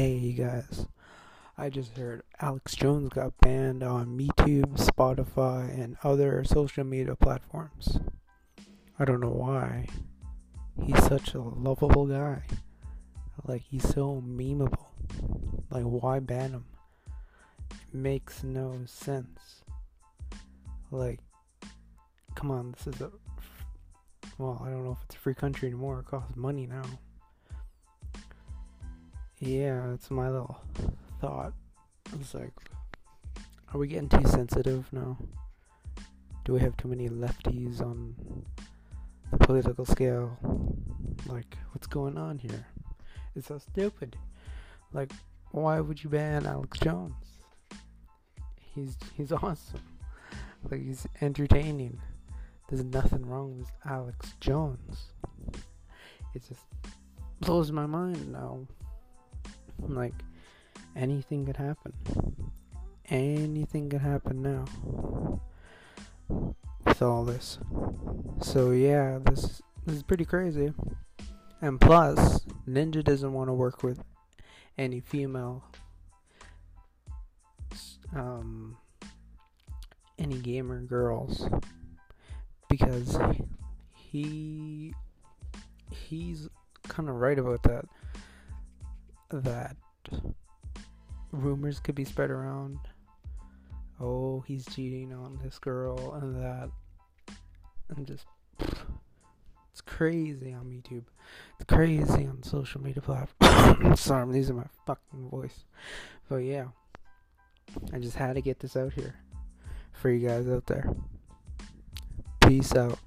Hey, you guys. I just heard Alex Jones got banned on YouTube, Spotify, and other social media platforms. I don't know why. He's such a lovable guy. Like, he's so memeable. Like, why ban him? It makes no sense. Like, come on, this is a. Well, I don't know if it's a free country anymore. It costs money now. Yeah, that's my little thought. It's like, are we getting too sensitive now? Do we have too many lefties on the political scale? Like, what's going on here? It's so stupid. Like, why would you ban Alex Jones? He's he's awesome. Like he's entertaining. There's nothing wrong with Alex Jones. It just blows my mind now. Like anything could happen. Anything could happen now. With all this. So yeah, this this is pretty crazy. And plus, Ninja doesn't want to work with any female um any gamer girls because he he's kind of right about that that rumors could be spread around oh he's cheating on this girl and that. And just it's crazy on youtube. It's crazy on social media platforms sorry i'm losing my fucking voice. But yeah i just had to get this out here for you guys out there. Peace out